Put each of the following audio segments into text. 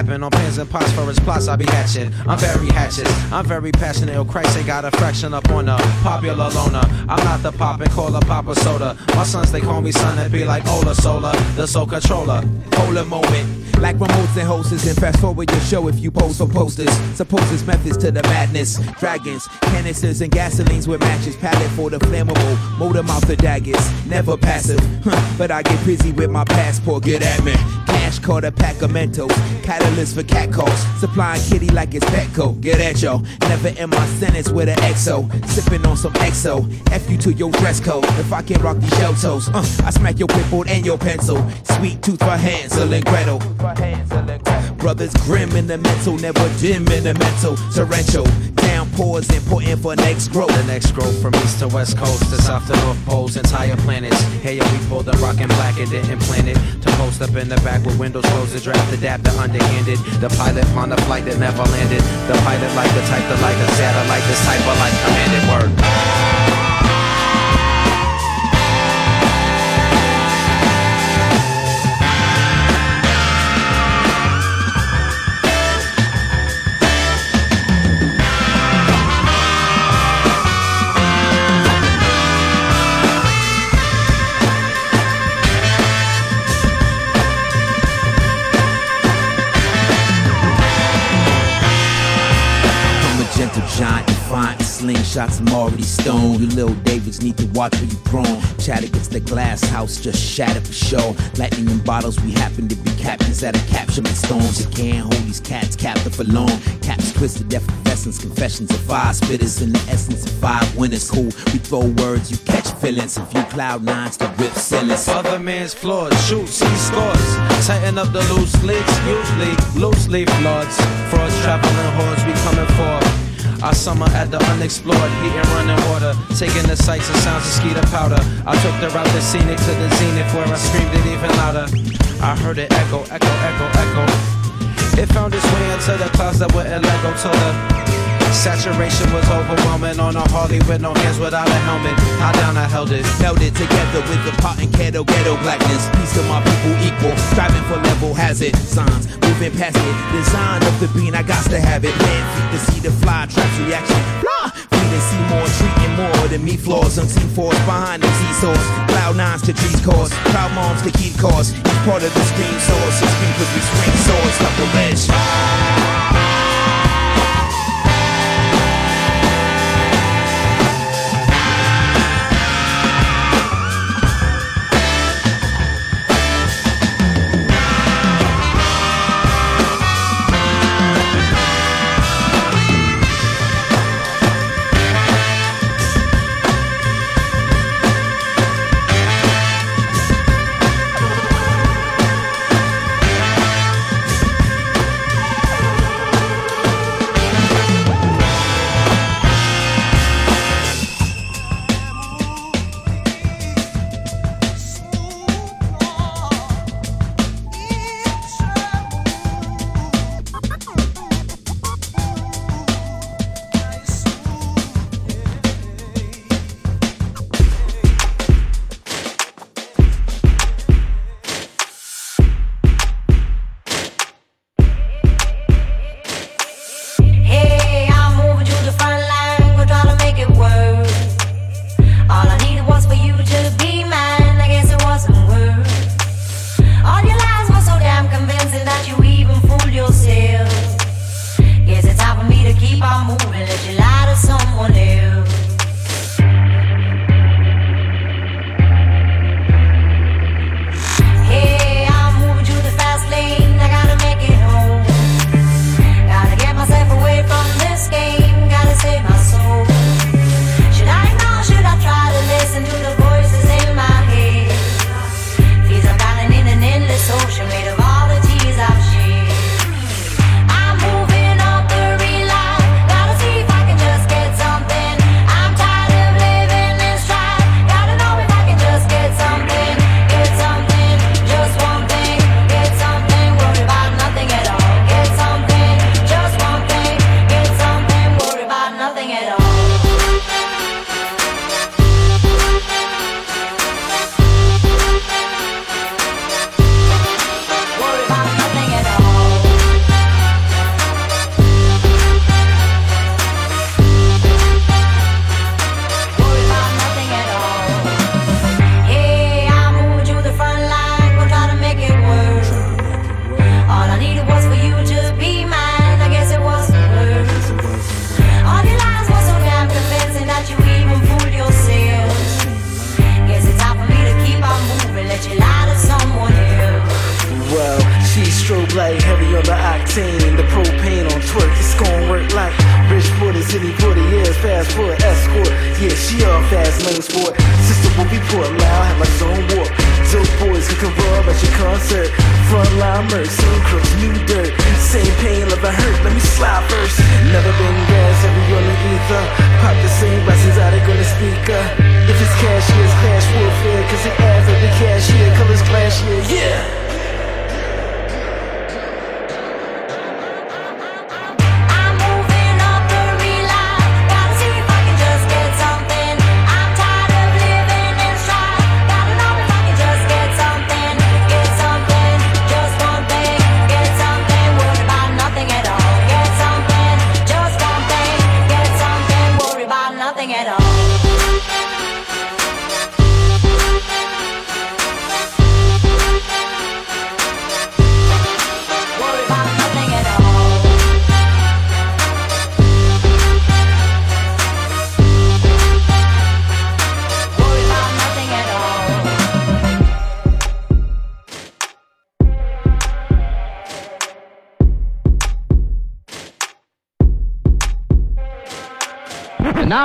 On pins and phosphorus plots, I be hatching. I'm very hatchet. I'm very passionate. Oh Christ, they got a fraction up on the popular loner. I'm not the pop and call a papa soda. My sons, they call me son and be like Ola Sola, the soul controller. A moment. Like remotes and hostess, and fast forward your show if you pose for posters. Suppose it's methods to the madness. Dragons, canisters, and gasolines with matches. Palette for the flammable, motor mouth the daggers. Never passive, huh, but I get busy with my passport. Get at me. Caught a pack of Mentos. Catalyst for cat calls. Supplying kitty like it's Petco. Get at yo. Never in my sentence with an XO. Sipping on some XO. F you to your dress code. If I can rock these shell toes, uh, I smack your clipboard and your pencil. Sweet tooth for Hansel and Gretel. Brothers grim in the mental, never dim in the mental. Torrential, downpours important for next growth. The next growth from east to west coast to south to north poles, entire planets. Hey yo, we pulled the rock and black and didn't plan it. To post up in the back with windows closed, to draft, adapt, the underhanded. The pilot on a flight that never landed. The pilot like the type, the like a satellite, this type of like commanded word. Slingshots. I'm already stoned. You little Davids need to watch where you thrown. Chat against the glass house, just shattered for show. Lightning in bottles, we happen to be captains at a capturing storms. You can't hold these cats captive for long. Caps twisted, effervescence, confessions of five spitters in the essence of five winners. Cool, we throw words, you catch feelings. If you cloud nines to rip ceilings. Other man's flaws, shoots, he scores. Tighten up the loose leaks, usually loose leaf lords. Frauds traveling hordes, we coming for. Our summer at the unexplored, heat and running water. Taking the sights and sounds of skeeter powder. I took the route the scenic to the zenith where I screamed it even louder. I heard it echo, echo, echo, echo. It found its way into the clouds that wouldn't let go till the saturation was overwhelming on a Harley with no hands without a helmet. How down I held it. Held it together with the pot and kettle, ghetto blackness. Peace to my people equal. Striving for level hazard signs. Moving past it. Design of the bean, I got to have it. Man, feet to see the fly traps reaction. Feed and see more, treating more than me flaws. Unseen force behind the seesaws. Cloud nines to trees cause. Proud moms to keep cause. Each part of the screen source. So scream cause we swing swords. Stuck the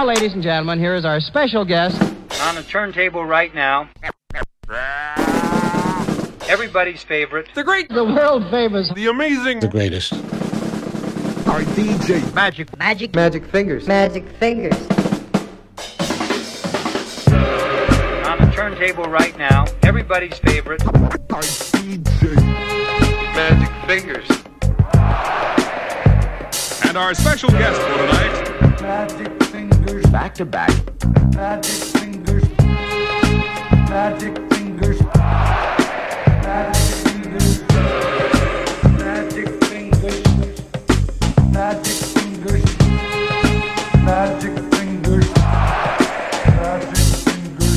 now, ladies and gentlemen, here is our special guest. On the turntable right now. Everybody's favorite. The great, the world famous, the amazing, the greatest. Our DJ. Magic. Magic. Magic fingers. Magic fingers. On the turntable right now. Everybody's favorite. Our DJ. Magic fingers. And our special guest for tonight. Magic fingers. Back to back. Magic fingers. Magic fingers. Magic fingers. Magic fingers. Magic fingers. Magic fingers. Magic fingers.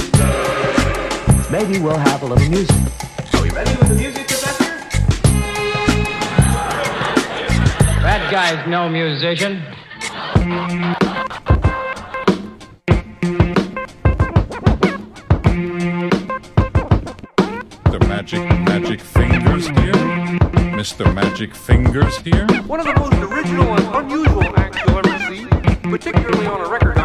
Maybe we'll have a little music. Are we ready with the music, Professor? That guy's no musician. Mr. Magic Fingers here? One of the most original and unusual acts you'll ever see, particularly on a record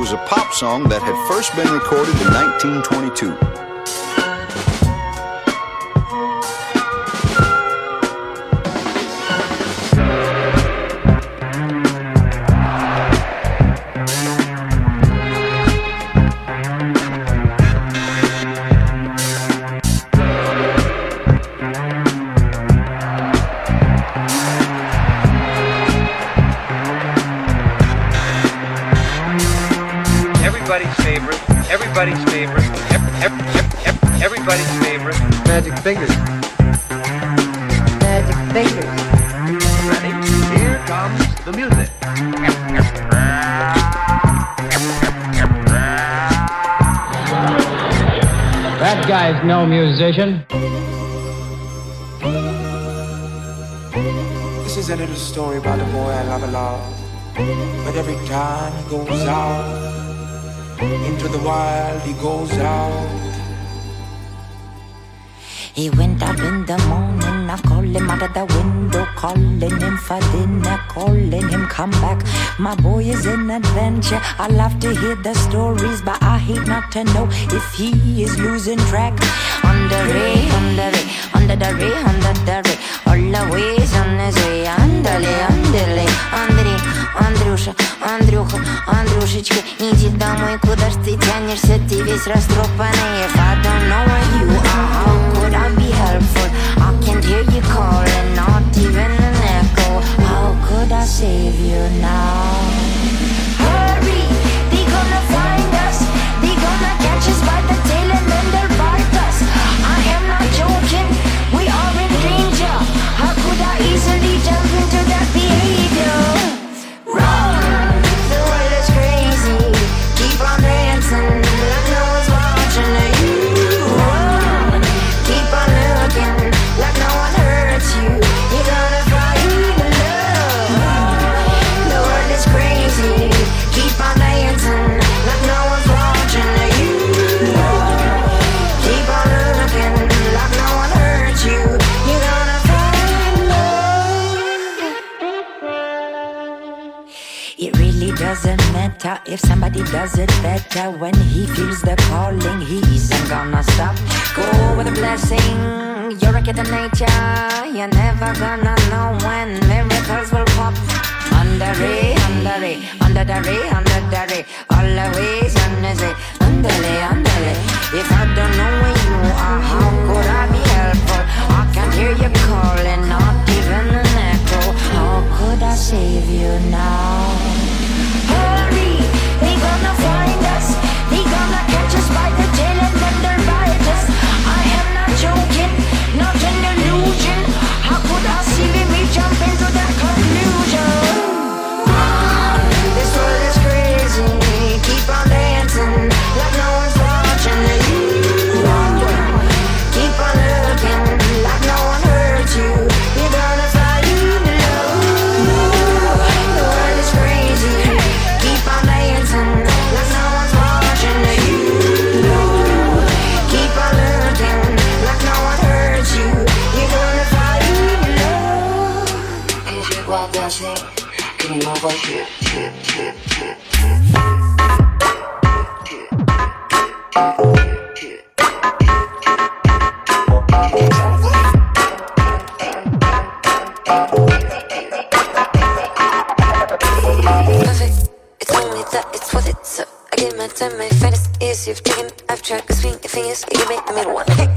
was a pop song that had first been recorded in 1922. Everybody's favorite. Ev- ev- ev- ev- everybody's favorite. Magic fingers. Magic fingers. Ready? Here comes the music. That guy's no musician. This is a little story about a boy I love a lot. But every time he goes out into the wild, he goes out. He went up in the morning, I called him out of the window, calling him for dinner, calling him come back. My boy is in adventure. I love to hear the stories, but I hate not to know if he is losing track. On the Under it, under it, under the ray, under the ray, all the ways on his way. Andale, andale, Андрей, Андрюша, Андрюха, Андрюшечка, иди домой, куда ж ты тянешься, ты весь растрепанный. If I don't know where you are, how could I be helpful? I can't hear you calling, not even an echo. How could I save you now? Hurry, they gonna find us. They gonna catch us by the Perfect. It's only that it's what it's up. I give my time, my finest is you've taken. I've tried to swing your fingers, you give me the middle one. Hey,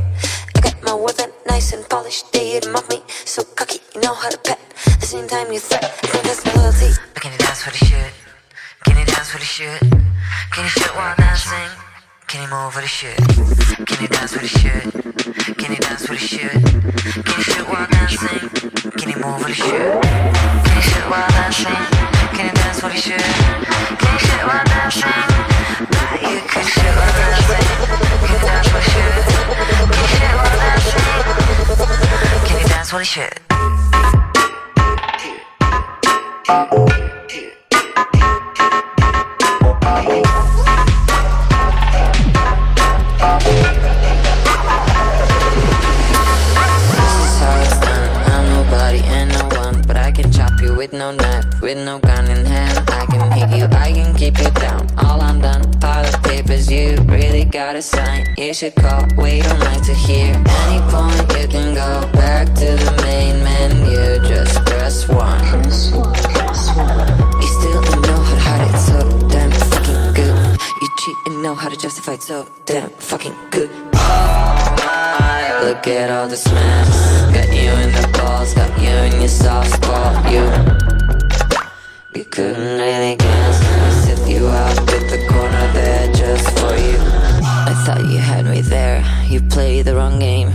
play the wrong game.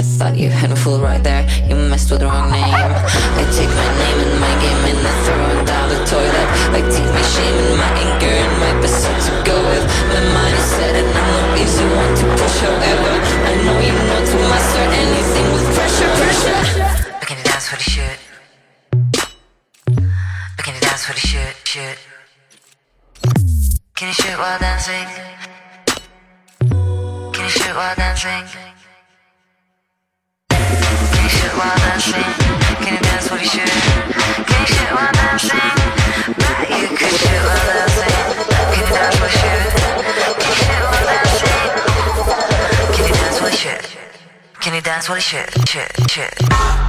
I thought you had a fool right there, you messed with the wrong name. I take my name and my game and I throw it down the toilet. I take my shame and my anger and my pursuit to go with. My mind is set and I'm no easy one to push, however. I know you know to master anything with pressure, pressure. I can dance for the shit. I can dance for the shit, shit. Can you shoot while dancing? Can you shoot while dancing? Dance what you should? Should,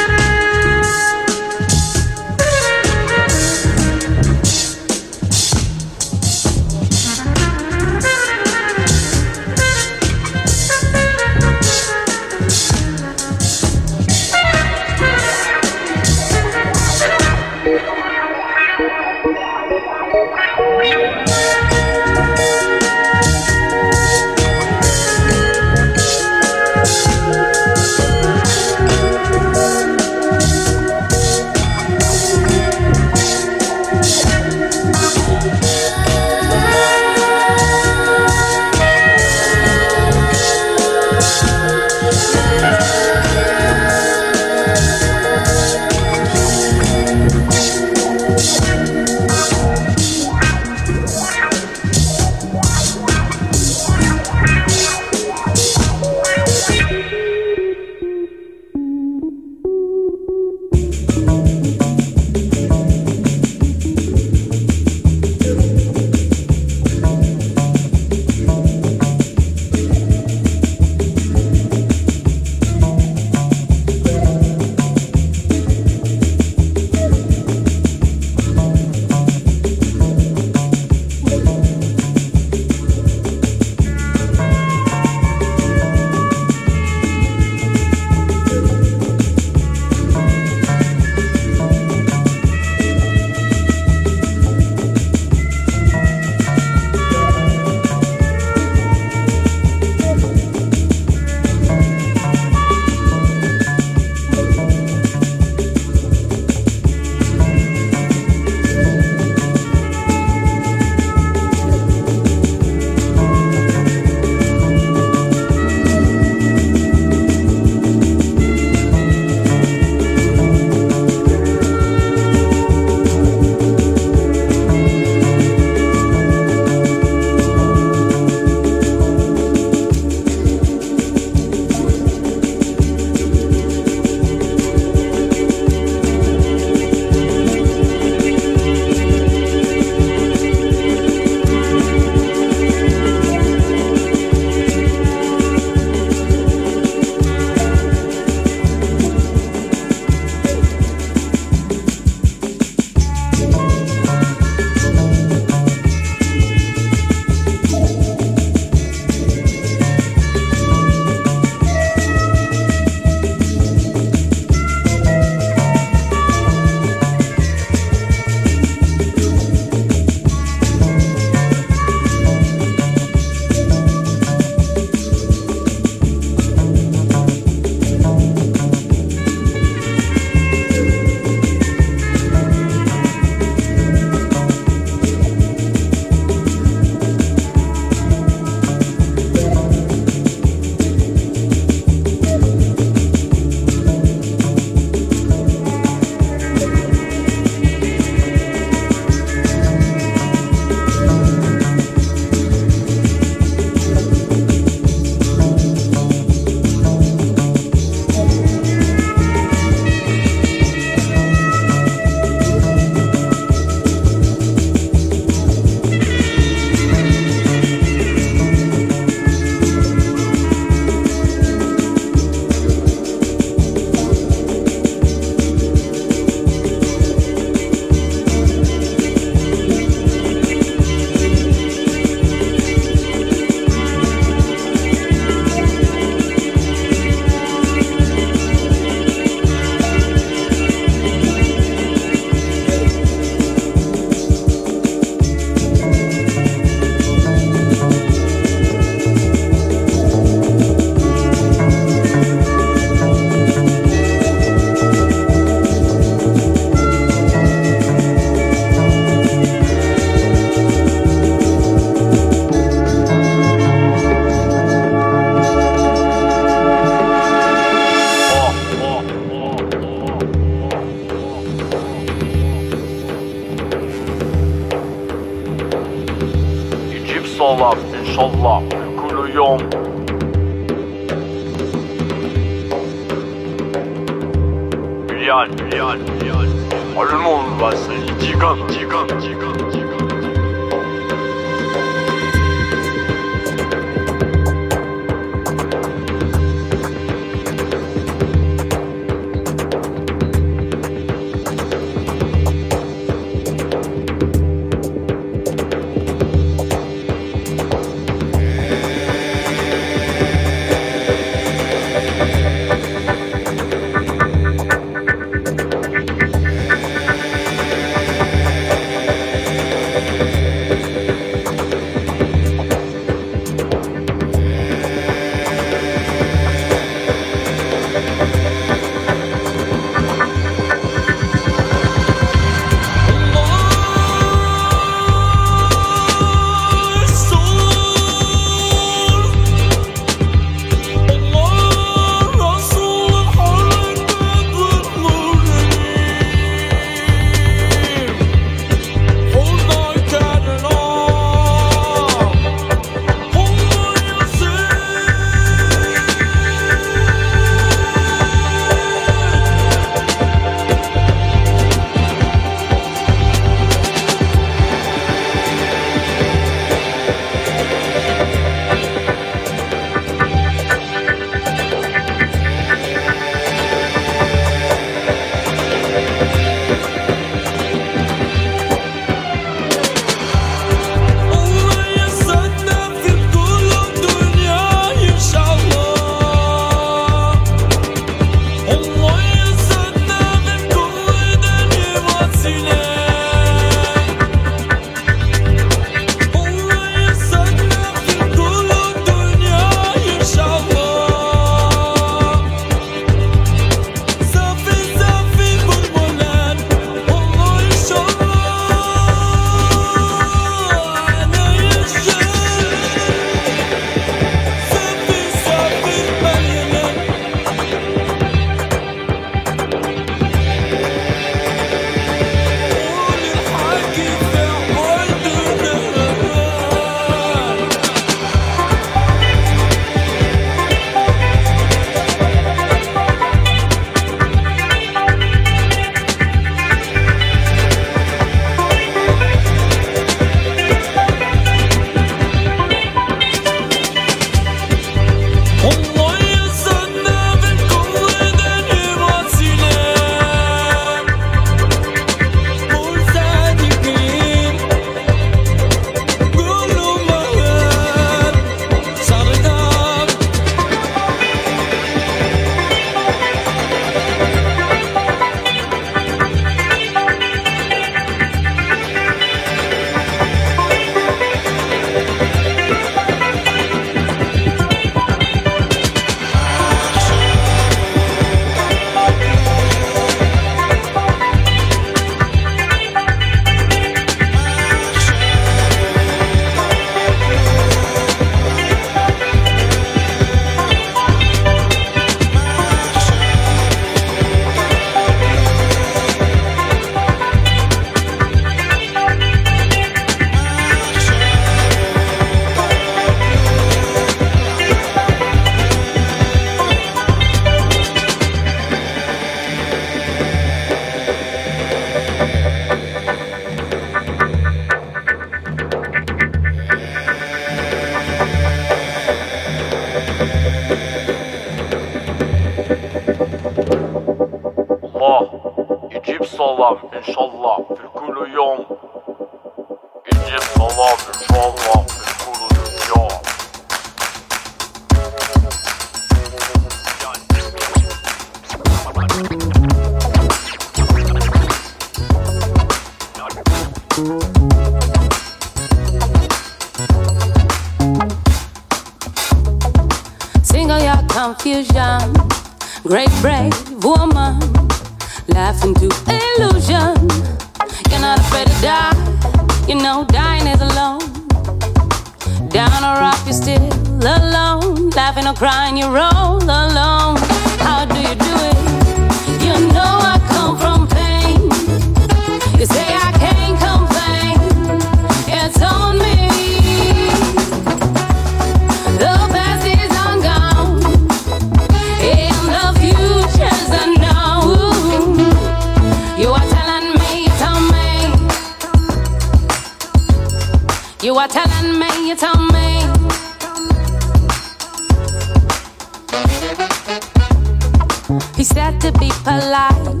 got to be polite.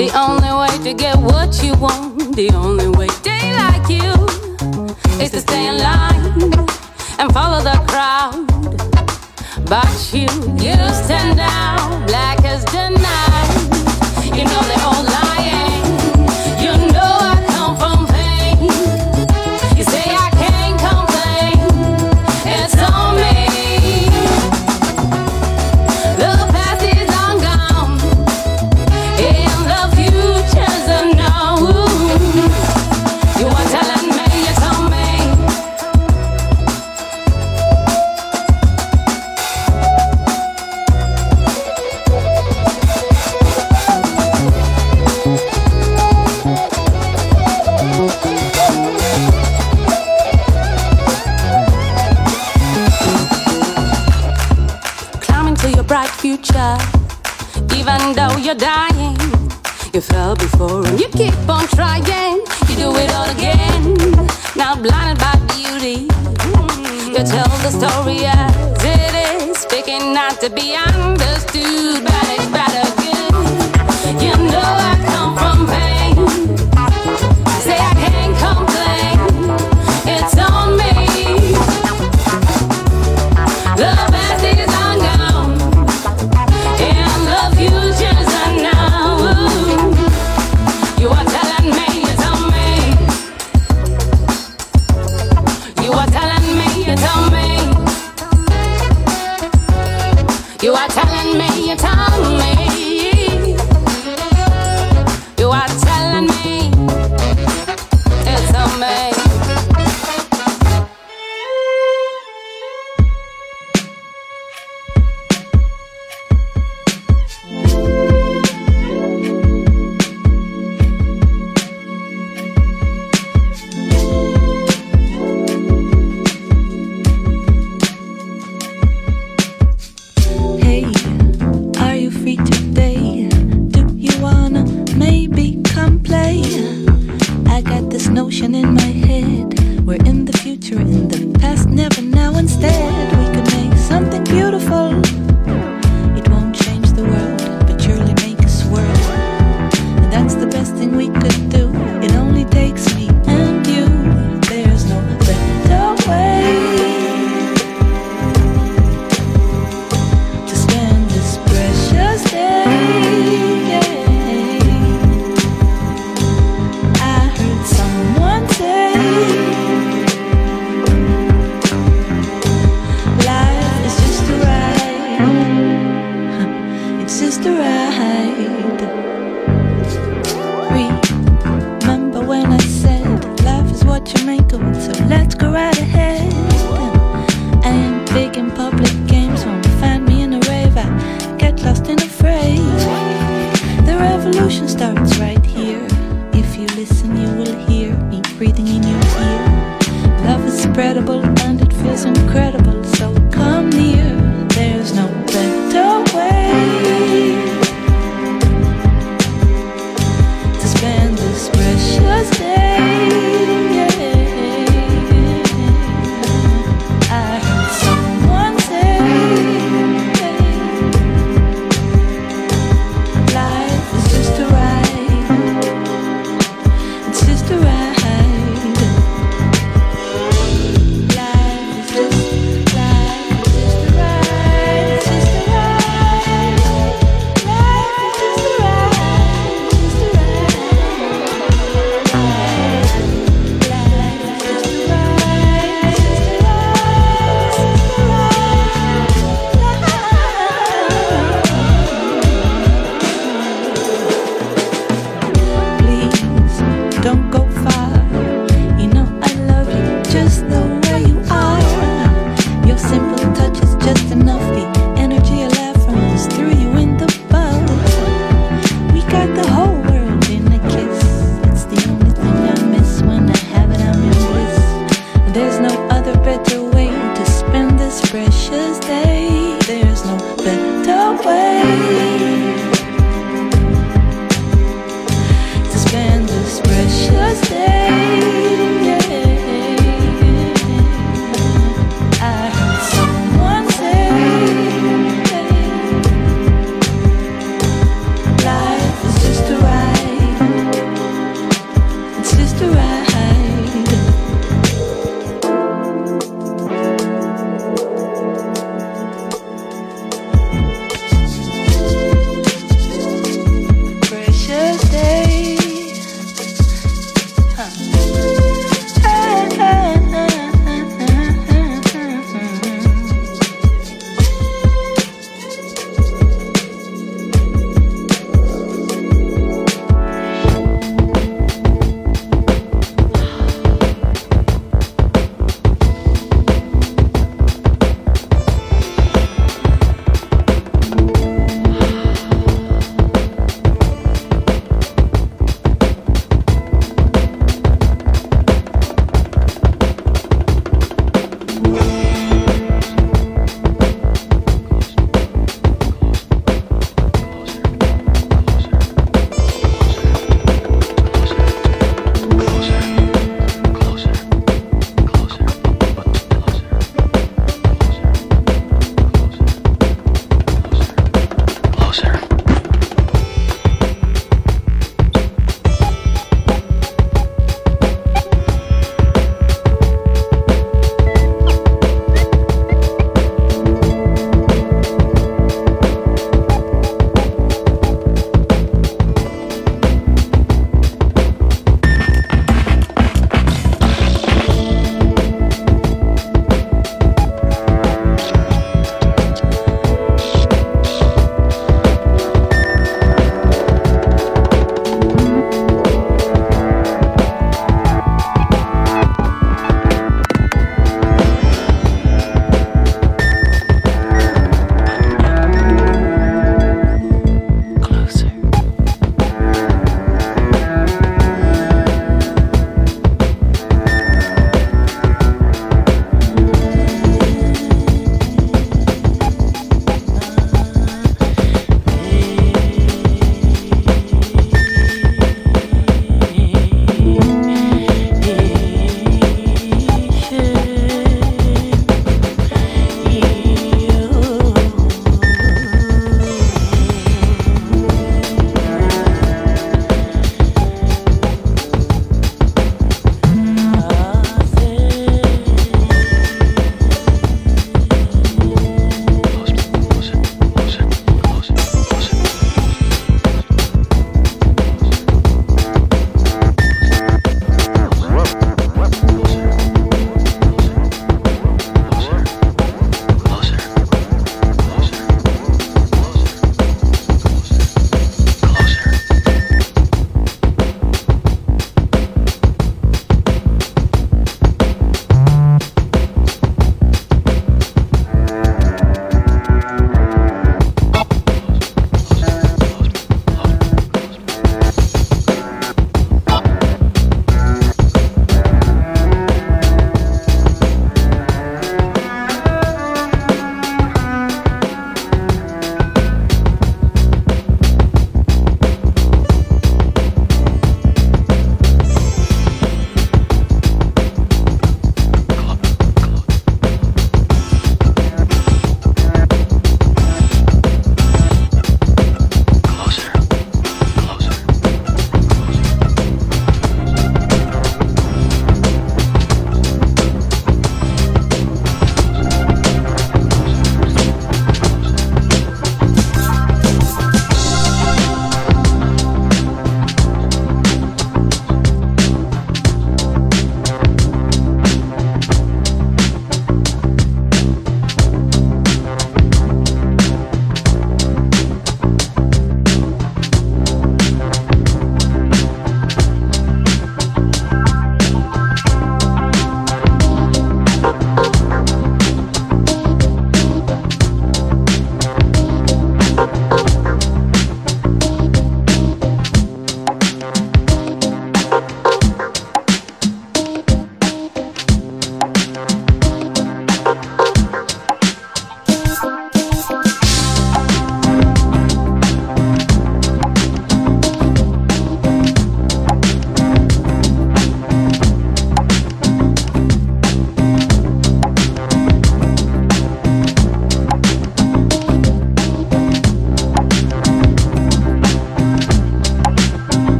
The only way to get what you want, the only way they like you, is to stay in line and follow the crowd. But you, you stand out black as the night. You know they all lie. to be young. what?